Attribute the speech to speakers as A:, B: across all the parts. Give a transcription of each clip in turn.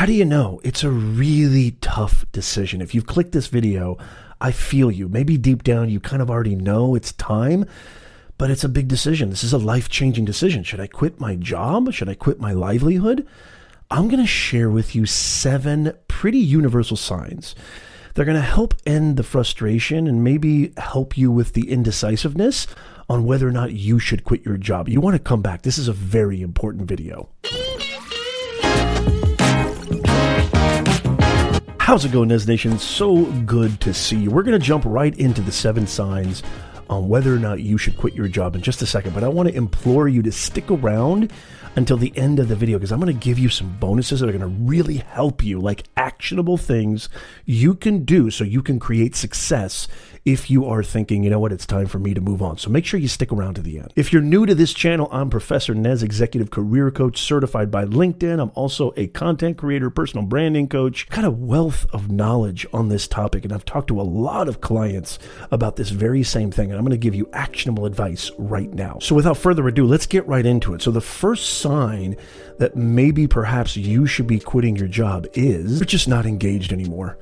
A: How do you know? It's a really tough decision. If you've clicked this video, I feel you. Maybe deep down you kind of already know it's time, but it's a big decision. This is a life changing decision. Should I quit my job? Should I quit my livelihood? I'm going to share with you seven pretty universal signs. They're going to help end the frustration and maybe help you with the indecisiveness on whether or not you should quit your job. You want to come back. This is a very important video. How's it going, Nez Nation? So good to see you. We're going to jump right into the seven signs on whether or not you should quit your job in just a second, but I want to implore you to stick around until the end of the video because I'm going to give you some bonuses that are going to really help you, like actionable things you can do so you can create success if you are thinking, you know what, it's time for me to move on. So make sure you stick around to the end. If you're new to this channel, I'm Professor Nez, Executive Career Coach, certified by LinkedIn. I'm also a content creator, personal branding coach, got a wealth of knowledge on this topic. And I've talked to a lot of clients about this very same thing. And I'm going to give you actionable advice right now. So without further ado, let's get right into it. So the first sign that maybe perhaps you should be quitting your job is you're just not engaged anymore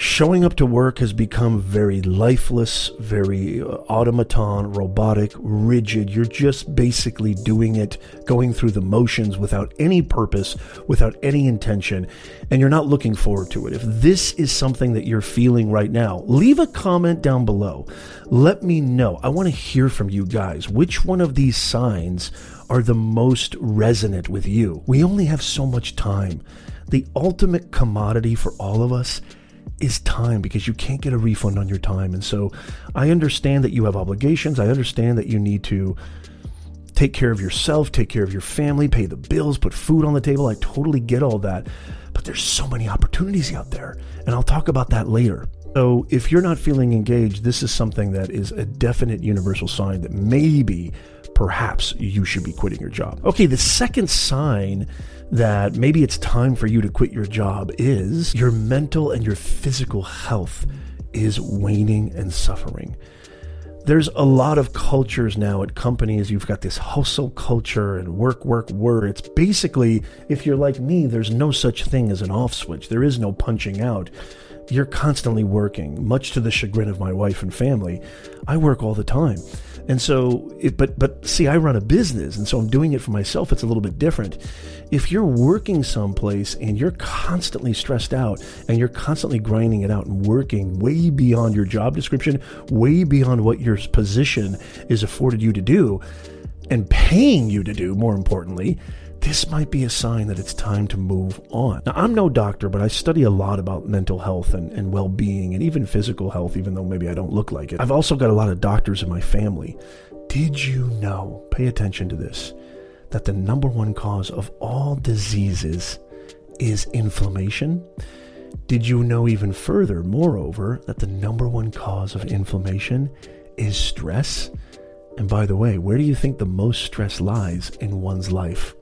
A: showing up to work has become very lifeless, very uh, automaton, robotic, rigid. You're just basically doing it, going through the motions without any purpose, without any intention, and you're not looking forward to it. If this is something that you're feeling right now, leave a comment down below. Let me know. I want to hear from you guys. Which one of these signs are the most resonant with you? We only have so much time. The ultimate commodity for all of us is time because you can't get a refund on your time. And so I understand that you have obligations. I understand that you need to take care of yourself, take care of your family, pay the bills, put food on the table. I totally get all that. But there's so many opportunities out there. And I'll talk about that later. So if you're not feeling engaged, this is something that is a definite universal sign that maybe, perhaps, you should be quitting your job. Okay, the second sign that maybe it's time for you to quit your job is your mental and your physical health is waning and suffering. There's a lot of cultures now at companies. You've got this hustle culture and work, work, work. It's basically, if you're like me, there's no such thing as an off switch. There is no punching out. You're constantly working, much to the chagrin of my wife and family. I work all the time. And so, it, but but see, I run a business, and so I'm doing it for myself. It's a little bit different. If you're working someplace and you're constantly stressed out and you're constantly grinding it out and working way beyond your job description, way beyond what your position is afforded you to do, and paying you to do, more importantly, this might be a sign that it's time to move on. Now, I'm no doctor, but I study a lot about mental health and, and well being and even physical health, even though maybe I don't look like it. I've also got a lot of doctors in my family. Did you know, pay attention to this, that the number one cause of all diseases is inflammation? Did you know even further, moreover, that the number one cause of inflammation is stress? And by the way, where do you think the most stress lies in one's life?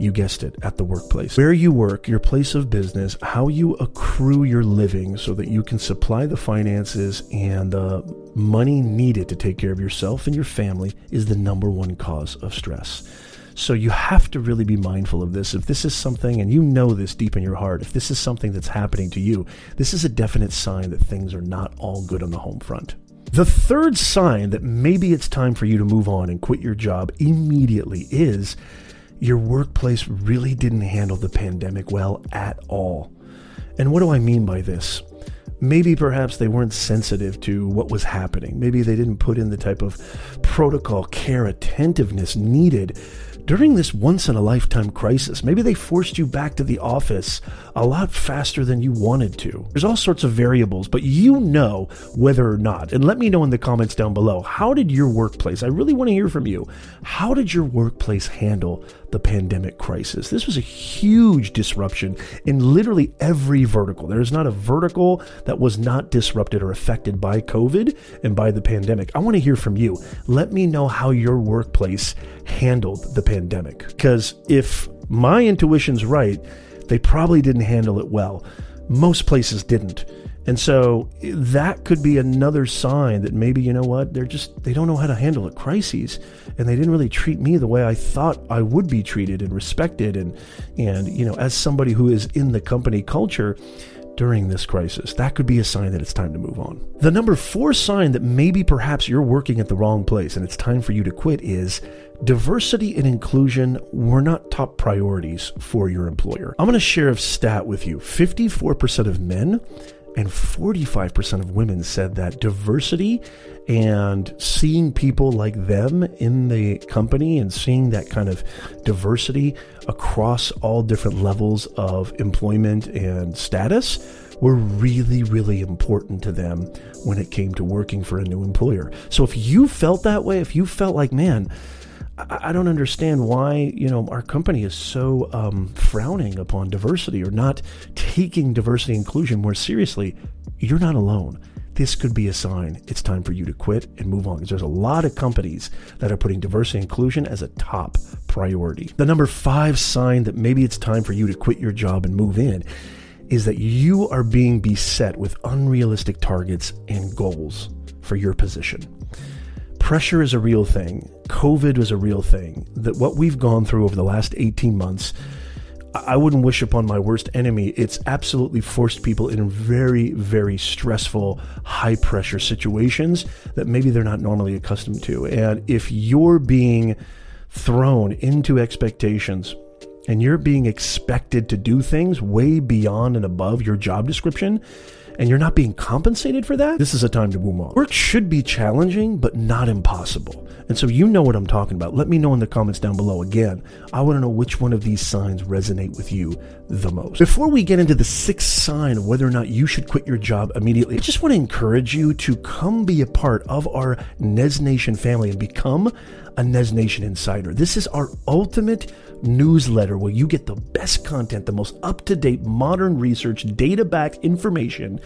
A: You guessed it, at the workplace. Where you work, your place of business, how you accrue your living so that you can supply the finances and the money needed to take care of yourself and your family is the number one cause of stress. So you have to really be mindful of this. If this is something, and you know this deep in your heart, if this is something that's happening to you, this is a definite sign that things are not all good on the home front. The third sign that maybe it's time for you to move on and quit your job immediately is your workplace really didn't handle the pandemic well at all. And what do I mean by this? Maybe perhaps they weren't sensitive to what was happening. Maybe they didn't put in the type of protocol, care, attentiveness needed during this once in a lifetime crisis. Maybe they forced you back to the office a lot faster than you wanted to. There's all sorts of variables, but you know whether or not. And let me know in the comments down below how did your workplace, I really want to hear from you, how did your workplace handle the pandemic crisis? This was a huge disruption in literally every vertical. There is not a vertical that was not disrupted or affected by COVID and by the pandemic. I want to hear from you. Let me know how your workplace handled the pandemic. Because if my intuition's right, they probably didn't handle it well. Most places didn't. And so that could be another sign that maybe, you know what, they're just, they don't know how to handle a crisis and they didn't really treat me the way I thought I would be treated and respected. And, and, you know, as somebody who is in the company culture, during this crisis. That could be a sign that it's time to move on. The number four sign that maybe perhaps you're working at the wrong place and it's time for you to quit is diversity and inclusion were not top priorities for your employer. I'm going to share a stat with you 54% of men and 45% of women said that diversity and seeing people like them in the company and seeing that kind of diversity across all different levels of employment and status were really, really important to them when it came to working for a new employer. So if you felt that way, if you felt like, man, I don't understand why you know our company is so um, frowning upon diversity or not taking diversity inclusion more seriously. You're not alone. This could be a sign it's time for you to quit and move on because there's a lot of companies that are putting diversity inclusion as a top priority. The number five sign that maybe it's time for you to quit your job and move in is that you are being beset with unrealistic targets and goals for your position pressure is a real thing. COVID was a real thing. That what we've gone through over the last 18 months, I wouldn't wish upon my worst enemy. It's absolutely forced people in very, very stressful, high pressure situations that maybe they're not normally accustomed to. And if you're being thrown into expectations and you're being expected to do things way beyond and above your job description, and you're not being compensated for that, this is a time to move on. Work should be challenging, but not impossible. And so you know what I'm talking about. Let me know in the comments down below. Again, I want to know which one of these signs resonate with you the most. Before we get into the sixth sign of whether or not you should quit your job immediately, I just want to encourage you to come be a part of our Nez Nation family and become a Nez Nation insider. This is our ultimate newsletter where you get the best content, the most up to date, modern research, data backed information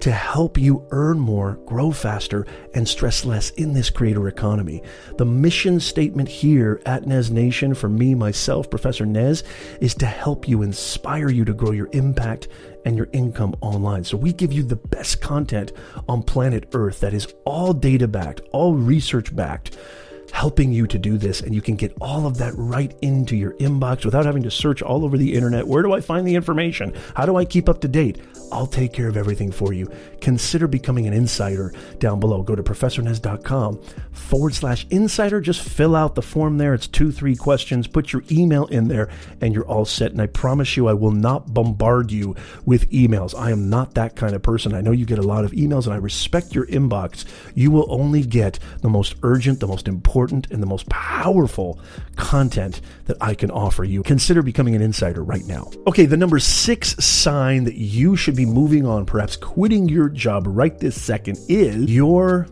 A: to help you earn more, grow faster, and stress less in this creator economy. The mission statement here at Nez Nation for me, myself, Professor Nez, is to help you, inspire you to grow your impact and your income online. So we give you the best content on planet Earth that is all data backed, all research backed helping you to do this. And you can get all of that right into your inbox without having to search all over the internet. Where do I find the information? How do I keep up to date? I'll take care of everything for you. Consider becoming an insider down below. Go to professornez.com forward slash insider. Just fill out the form there. It's two, three questions. Put your email in there and you're all set. And I promise you, I will not bombard you with emails. I am not that kind of person. I know you get a lot of emails and I respect your inbox. You will only get the most urgent, the most important, and the most powerful content that I can offer you. Consider becoming an insider right now. Okay, the number six sign that you should be be moving on, perhaps quitting your job right this second, is your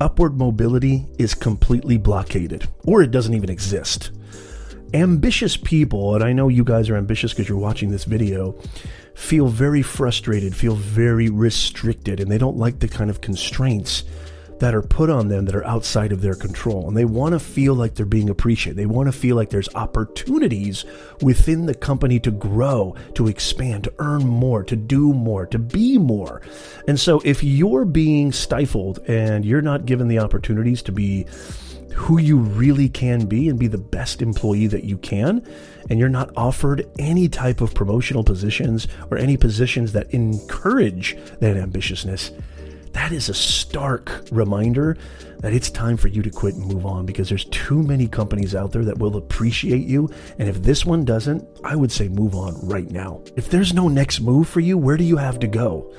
A: upward mobility is completely blockaded or it doesn't even exist. Ambitious people, and I know you guys are ambitious because you're watching this video, feel very frustrated, feel very restricted, and they don't like the kind of constraints that are put on them that are outside of their control. And they want to feel like they're being appreciated. They want to feel like there's opportunities within the company to grow, to expand, to earn more, to do more, to be more. And so if you're being stifled and you're not given the opportunities to be who you really can be and be the best employee that you can, and you're not offered any type of promotional positions or any positions that encourage that ambitiousness, that is a stark reminder that it's time for you to quit and move on because there's too many companies out there that will appreciate you. And if this one doesn't, I would say move on right now. If there's no next move for you, where do you have to go?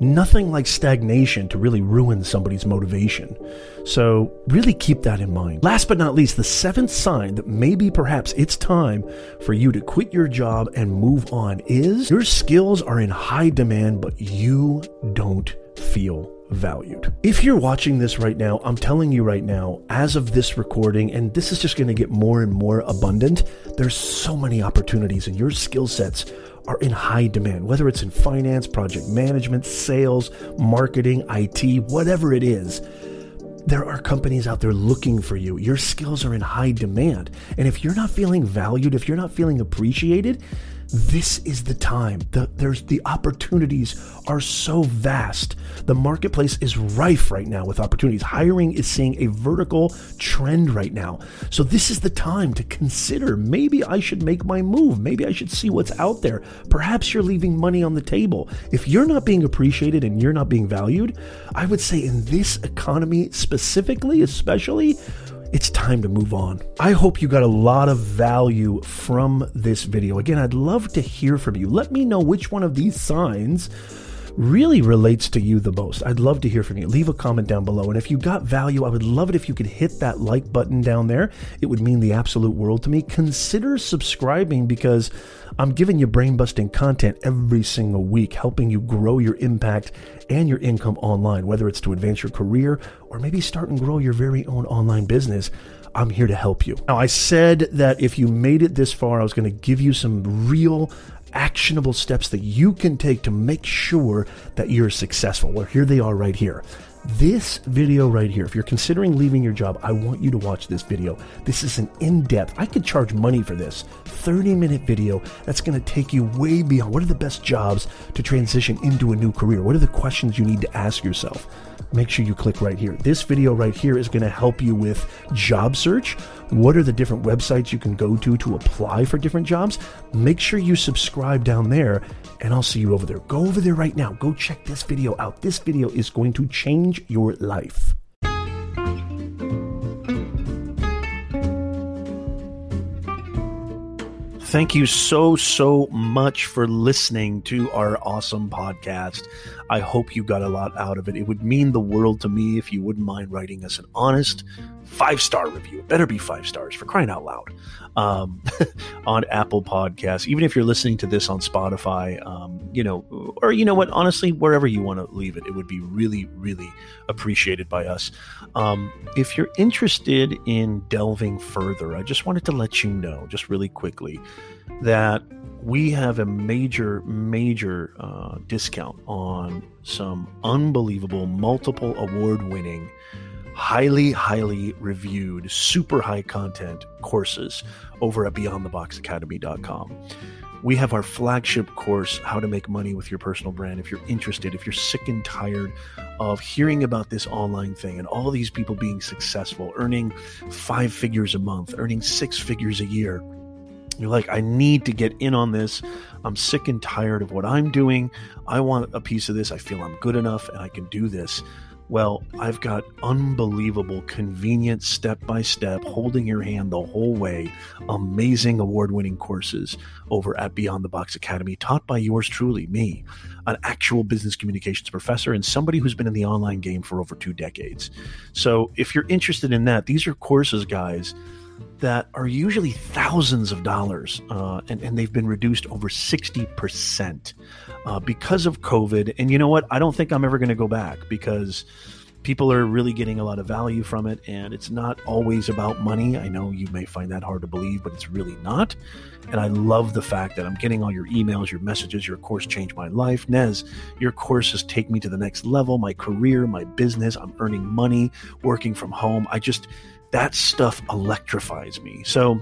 A: Nothing like stagnation to really ruin somebody's motivation. So, really keep that in mind. Last but not least, the seventh sign that maybe perhaps it's time for you to quit your job and move on is your skills are in high demand, but you don't feel valued. If you're watching this right now, I'm telling you right now, as of this recording, and this is just going to get more and more abundant, there's so many opportunities, and your skill sets are in high demand, whether it's in finance, project management, sales, marketing, IT, whatever it is. There are companies out there looking for you. Your skills are in high demand. And if you're not feeling valued, if you're not feeling appreciated, this is the time. The, there's the opportunities are so vast. The marketplace is rife right now with opportunities. Hiring is seeing a vertical trend right now. So this is the time to consider maybe I should make my move. Maybe I should see what's out there. Perhaps you're leaving money on the table. If you're not being appreciated and you're not being valued, I would say in this economy specifically, especially, it's time to move on. I hope you got a lot of value from this video. Again, I'd love to hear from you. Let me know which one of these signs really relates to you the most. I'd love to hear from you. Leave a comment down below. And if you got value, I would love it if you could hit that like button down there. It would mean the absolute world to me. Consider subscribing because I'm giving you brain busting content every single week, helping you grow your impact and your income online, whether it's to advance your career or maybe start and grow your very own online business. I'm here to help you. Now, I said that if you made it this far, I was going to give you some real actionable steps that you can take to make sure that you're successful. Well, here they are right here. This video right here, if you're considering leaving your job, I want you to watch this video. This is an in depth, I could charge money for this 30 minute video that's going to take you way beyond what are the best jobs to transition into a new career? What are the questions you need to ask yourself? Make sure you click right here. This video right here is going to help you with job search. What are the different websites you can go to to apply for different jobs? Make sure you subscribe down there and I'll see you over there. Go over there right now. Go check this video out. This video is going to change your life. Thank you so, so much for listening to our awesome podcast. I hope you got a lot out of it. It would mean the world to me if you wouldn't mind writing us an honest five star review. It better be five stars for crying out loud um, on Apple Podcasts. Even if you're listening to this on Spotify, um, you know, or you know what, honestly, wherever you want to leave it, it would be really, really appreciated by us. Um, if you're interested in delving further, I just wanted to let you know, just really quickly, that we have a major, major uh, discount on some unbelievable, multiple award winning, highly, highly reviewed, super high content courses over at beyondtheboxacademy.com. We have our flagship course, How to Make Money with Your Personal Brand. If you're interested, if you're sick and tired of hearing about this online thing and all these people being successful, earning five figures a month, earning six figures a year, you're like, I need to get in on this. I'm sick and tired of what I'm doing. I want a piece of this. I feel I'm good enough and I can do this. Well, I've got unbelievable, convenient, step by step, holding your hand the whole way, amazing award winning courses over at Beyond the Box Academy, taught by yours truly, me, an actual business communications professor and somebody who's been in the online game for over two decades. So if you're interested in that, these are courses, guys that are usually thousands of dollars, uh, and, and they've been reduced over 60% uh, because of COVID. And you know what? I don't think I'm ever going to go back because people are really getting a lot of value from it, and it's not always about money. I know you may find that hard to believe, but it's really not. And I love the fact that I'm getting all your emails, your messages, your course changed my life. Nez, your courses take me to the next level, my career, my business. I'm earning money, working from home. I just, that stuff electrifies me. So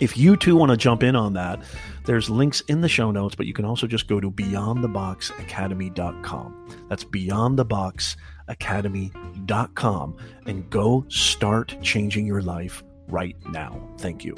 A: if you too want to jump in on that, there's links in the show notes, but you can also just go to beyondtheboxacademy.com. That's beyondtheboxacademy.com and go start changing your life right now. Thank you.